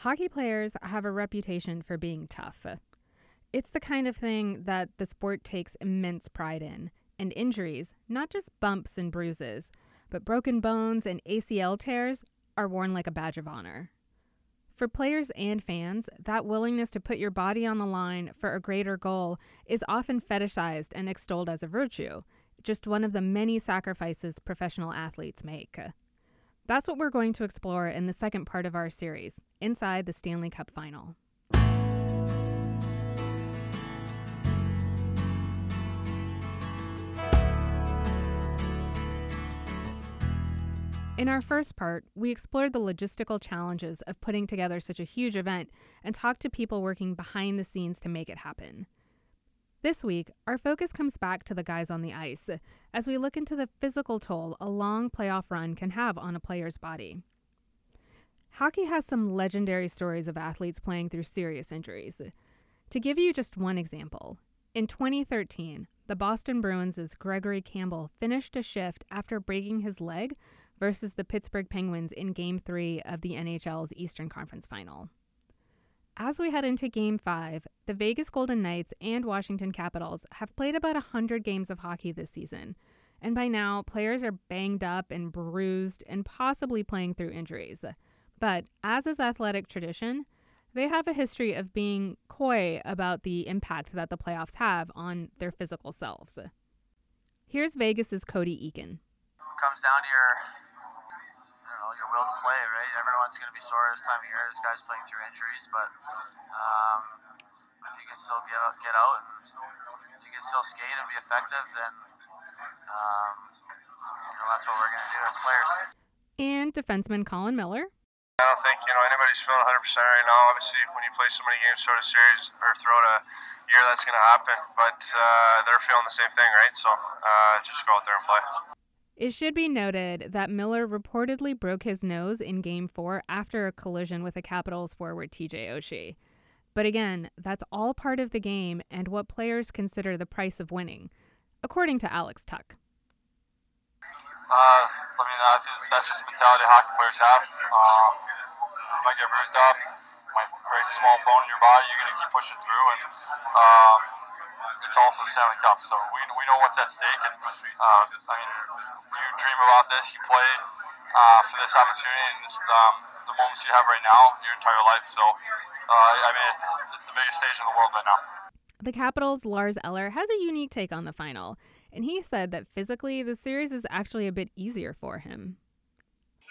Hockey players have a reputation for being tough. It's the kind of thing that the sport takes immense pride in, and injuries, not just bumps and bruises, but broken bones and ACL tears, are worn like a badge of honor. For players and fans, that willingness to put your body on the line for a greater goal is often fetishized and extolled as a virtue, just one of the many sacrifices professional athletes make. That's what we're going to explore in the second part of our series, Inside the Stanley Cup Final. In our first part, we explored the logistical challenges of putting together such a huge event and talked to people working behind the scenes to make it happen. This week, our focus comes back to the guys on the ice as we look into the physical toll a long playoff run can have on a player's body. Hockey has some legendary stories of athletes playing through serious injuries. To give you just one example, in 2013, the Boston Bruins' Gregory Campbell finished a shift after breaking his leg versus the Pittsburgh Penguins in Game 3 of the NHL's Eastern Conference Final. As we head into Game 5, the Vegas Golden Knights and Washington Capitals have played about 100 games of hockey this season, and by now, players are banged up and bruised and possibly playing through injuries. But as is athletic tradition, they have a history of being coy about the impact that the playoffs have on their physical selves. Here's Vegas's Cody Eakin. Comes down to your will to play, right? Everyone's going to be sore this time of year. There's guys playing through injuries, but um, if you can still get out, get out and you can still skate and be effective, then um, you know that's what we're going to do as players. And defenseman Colin Miller. I don't think you know anybody's feeling 100 percent right now. Obviously, when you play so many games throughout a series or throughout a year, that's going to happen. But uh, they're feeling the same thing, right? So uh, just go out there and play. It should be noted that Miller reportedly broke his nose in Game 4 after a collision with the Capitals forward TJ Oshie. But again, that's all part of the game and what players consider the price of winning, according to Alex Tuch. Uh, I mean, I think that's just mentality hockey players have. Um, you might get bruised up, might break a small bone in your body, you're going to keep pushing through. And um, it's all for the Stanley Cup. So we, we know what's at stake. And uh, I mean, you dream about this, you play uh, for this opportunity and this, um, the moments you have right now your entire life. So uh, I mean, it's it's the biggest stage in the world right now. The Capitals' Lars Eller has a unique take on the final, and he said that physically the series is actually a bit easier for him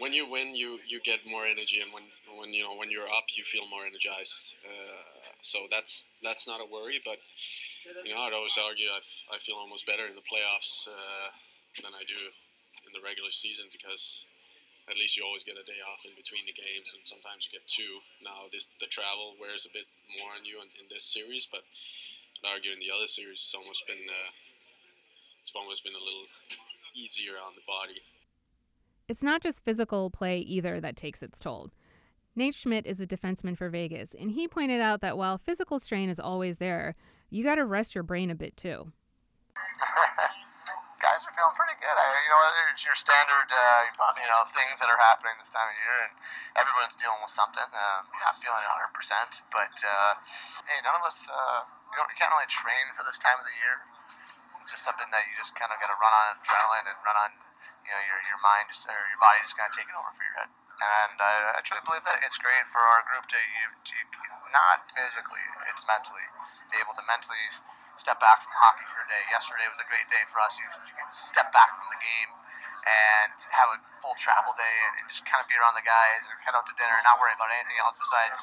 when you win, you you get more energy, and when when you know when you're up, you feel more energized. Uh, so that's that's not a worry. But you know, I'd always argue I, f- I feel almost better in the playoffs uh, than I do in the regular season because at least you always get a day off in between the games, and sometimes you get two. Now this the travel wears a bit more on you in, in this series, but I'd argue in the other series, it's almost been uh, it's almost been a little easier on the body. It's not just physical play either that takes its toll. Nate Schmidt is a defenseman for Vegas, and he pointed out that while physical strain is always there, you got to rest your brain a bit too. Guys are feeling pretty good. I, you know, it's your standard, uh, you know, things that are happening this time of year, and everyone's dealing with something. Um, you're not feeling 100, percent but uh, hey, none of us, uh, you know, you can't really train for this time of the year. It's just something that you just kind of got to run on adrenaline and run on you know, your, your mind just, or your body just kind of taking over for your head. And I, I truly believe that it's great for our group to, to, not physically, it's mentally, be able to mentally step back from hockey for a day. Yesterday was a great day for us. You, you can step back from the game and have a full travel day and, and, just kind of be around the guys and head out to dinner and not worry about anything else besides,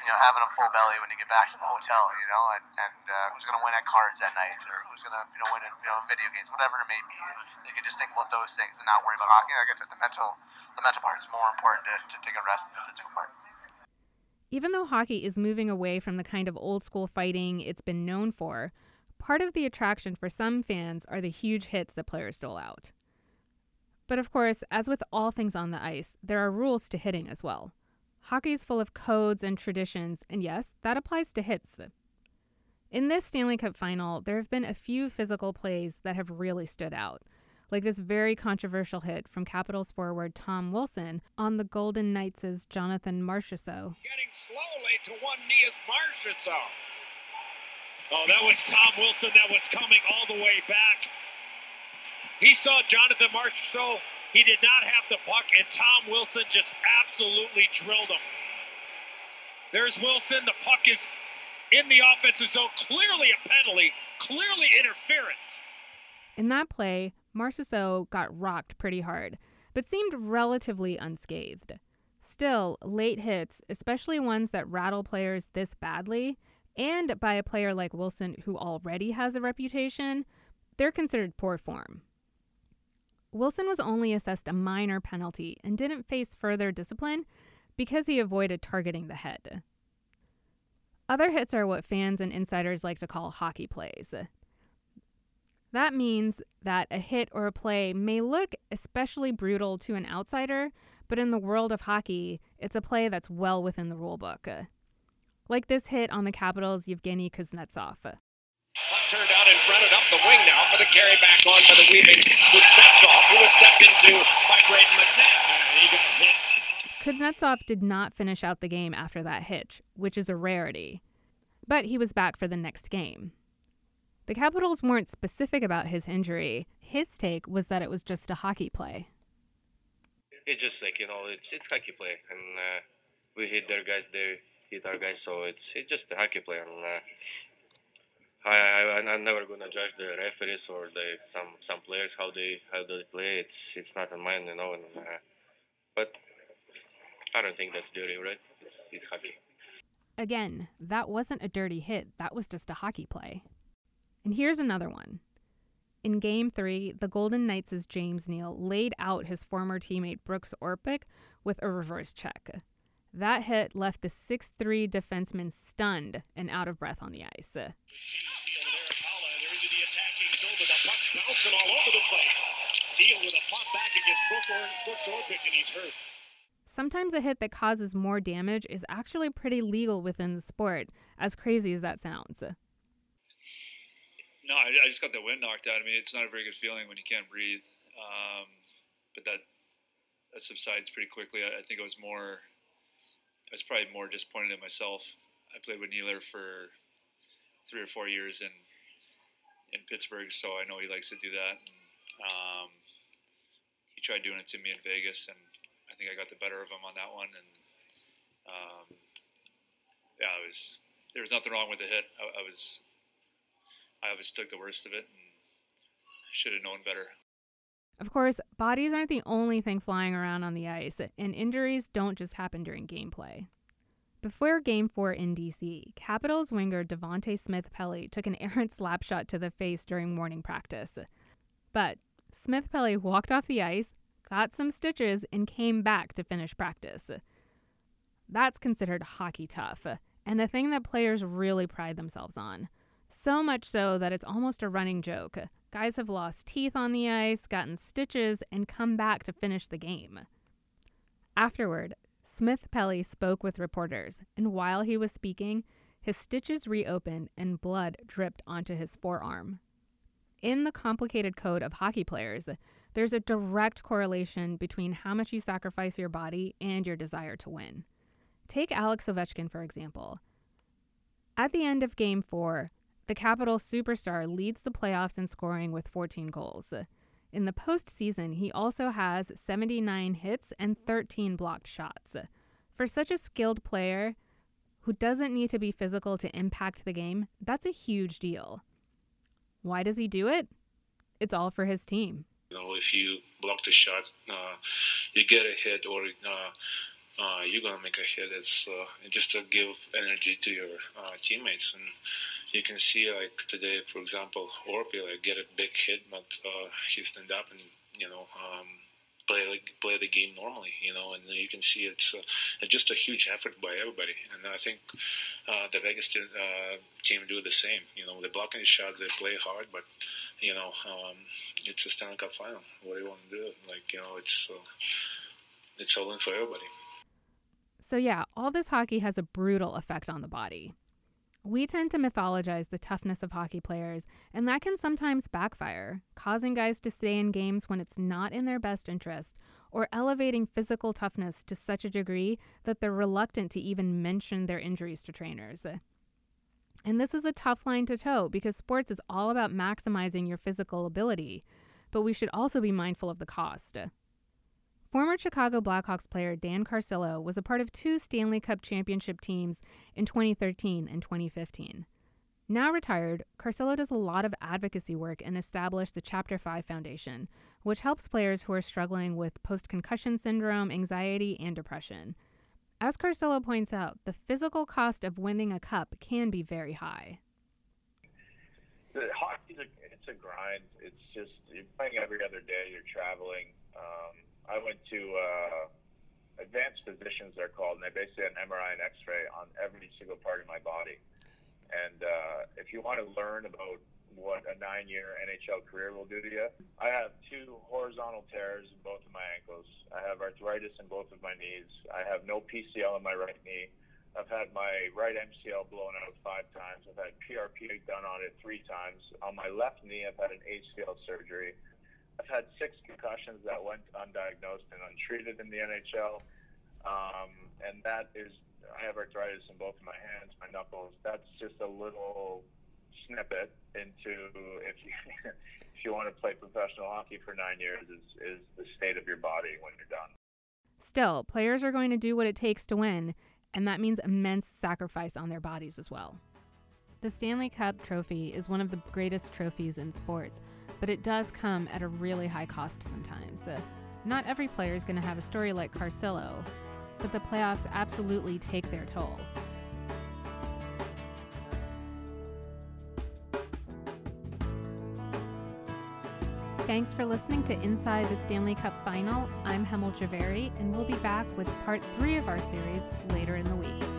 you know, having a full belly when you get back to the hotel, you know, and, and uh, who's going to win at cards that night or who's going to, you know, win in, you know, video games, whatever it may be. You can just think about those things and not worry about hockey. Like I said, the mental, the mental part is more important to, to take a rest than the physical part. Even though hockey is moving away from the kind of old school fighting it's been known for, part of the attraction for some fans are the huge hits that players dole out. But of course, as with all things on the ice, there are rules to hitting as well. Hockey is full of codes and traditions, and yes, that applies to hits. In this Stanley Cup final, there have been a few physical plays that have really stood out, like this very controversial hit from Capitals forward Tom Wilson on the Golden Knights' Jonathan Marchessault. Getting slowly to one knee is Marchessault. Oh, that was Tom Wilson that was coming all the way back. He saw Jonathan Marchessault. He did not have to puck, and Tom Wilson just absolutely drilled him. There's Wilson. The puck is in the offensive zone. Clearly a penalty. Clearly interference. In that play, Marchessault got rocked pretty hard, but seemed relatively unscathed. Still, late hits, especially ones that rattle players this badly, and by a player like Wilson who already has a reputation, they're considered poor form. Wilson was only assessed a minor penalty and didn't face further discipline because he avoided targeting the head. Other hits are what fans and insiders like to call hockey plays. That means that a hit or a play may look especially brutal to an outsider, but in the world of hockey, it's a play that's well within the rulebook. Like this hit on the Capitals' Yevgeny Kuznetsov. Puck turned out in front and up the wing now for the carry back on to the weaving Kuznetsov, who was stepped into by Brayden McNabb. he got hit. Kuznetsov did not finish out the game after that hitch, which is a rarity. But he was back for the next game. The Capitals weren't specific about his injury. His take was that it was just a hockey play. It's just like, you know, it's, it's hockey play. And uh, we hit their guys, they hit our guys, so it's it's just a hockey play. And uh, I, I I'm never gonna judge the referees or the some some players how they how they play. It's it's not on mine, you know. And, uh, but I don't think that's dirty, right? It's, it's hockey. Again, that wasn't a dirty hit. That was just a hockey play. And here's another one. In game three, the Golden Knights' James Neal laid out his former teammate Brooks Orpik with a reverse check. That hit left the 6'3 defenseman stunned and out of breath on the ice. bouncing all over the place. Neal with a pop back against Brooks Orpik, and he's hurt. Sometimes a hit that causes more damage is actually pretty legal within the sport, as crazy as that sounds. No, I, I just got the wind knocked out of me. It's not a very good feeling when you can't breathe. Um, but that that subsides pretty quickly. I, I think it was more I was probably more disappointed in myself. I played with Neeler for three or four years in in Pittsburgh, so I know he likes to do that. And, um, he tried doing it to me in Vegas, and I think I got the better of him on that one. And um, yeah, was there was nothing wrong with the hit. I, I was I always took the worst of it and should have known better. Of course, bodies aren't the only thing flying around on the ice, and injuries don't just happen during gameplay. Before Game 4 in DC, Capitals winger Devante Smith Pelly took an errant slap shot to the face during morning practice. But Smith Pelly walked off the ice, got some stitches, and came back to finish practice. That's considered hockey tough, and a thing that players really pride themselves on. So much so that it's almost a running joke. Guys have lost teeth on the ice, gotten stitches, and come back to finish the game. Afterward, Smith Pelly spoke with reporters, and while he was speaking, his stitches reopened and blood dripped onto his forearm. In the complicated code of hockey players, there's a direct correlation between how much you sacrifice your body and your desire to win. Take Alex Ovechkin, for example. At the end of Game 4, the Capital superstar leads the playoffs in scoring with 14 goals. In the postseason, he also has 79 hits and 13 blocked shots. For such a skilled player who doesn't need to be physical to impact the game, that's a huge deal. Why does he do it? It's all for his team. You know, if you block the shot, uh, you get a hit, or uh, uh, you're gonna make a hit. It's uh, just to give energy to your uh, teammates, and you can see like today, for example, Orpi like get a big hit, but uh, he stand up and you know um, play like play the game normally, you know, and you can see it's uh, just a huge effort by everybody, and I think uh, the Vegas team, do the same. You know, they blocking the shots, they play hard, but you know, um, it's a Stanley Cup final. What do you want to do? Like you know, it's it's all in for everybody. So, yeah, all this hockey has a brutal effect on the body. We tend to mythologize the toughness of hockey players, and that can sometimes backfire, causing guys to stay in games when it's not in their best interest, or elevating physical toughness to such a degree that they're reluctant to even mention their injuries to trainers. And this is a tough line to toe because sports is all about maximizing your physical ability, but we should also be mindful of the cost. Former Chicago Blackhawks player Dan Carcillo was a part of two Stanley Cup championship teams in 2013 and 2015. Now retired, Carcillo does a lot of advocacy work and established the Chapter 5 Foundation, which helps players who are struggling with post concussion syndrome, anxiety, and depression. As Carcillo points out, the physical cost of winning a cup can be very high. Hockey's a, it's a grind. It's just you're playing every other day. You're traveling. I went to uh, advanced physicians, they're called, and they basically had an MRI and X-ray on every single part of my body. And uh, if you want to learn about what a nine-year NHL career will do to you. I have two horizontal tears in both of my ankles. I have arthritis in both of my knees. I have no PCL in my right knee. I've had my right MCL blown out five times. I've had PRP done on it three times. On my left knee, I've had an ACL surgery. I've had six concussions that went undiagnosed and untreated in the NHL. Um, and that is, I have arthritis in both of my hands, my knuckles. That's just a little snippet into if you if you want to play professional hockey for nine years is is the state of your body when you're done. Still, players are going to do what it takes to win, and that means immense sacrifice on their bodies as well. The Stanley Cup trophy is one of the greatest trophies in sports, but it does come at a really high cost sometimes. Uh, not every player is going to have a story like Carcillo, but the playoffs absolutely take their toll. Thanks for listening to Inside the Stanley Cup Final. I'm Hemel Javeri, and we'll be back with part three of our series later in the week.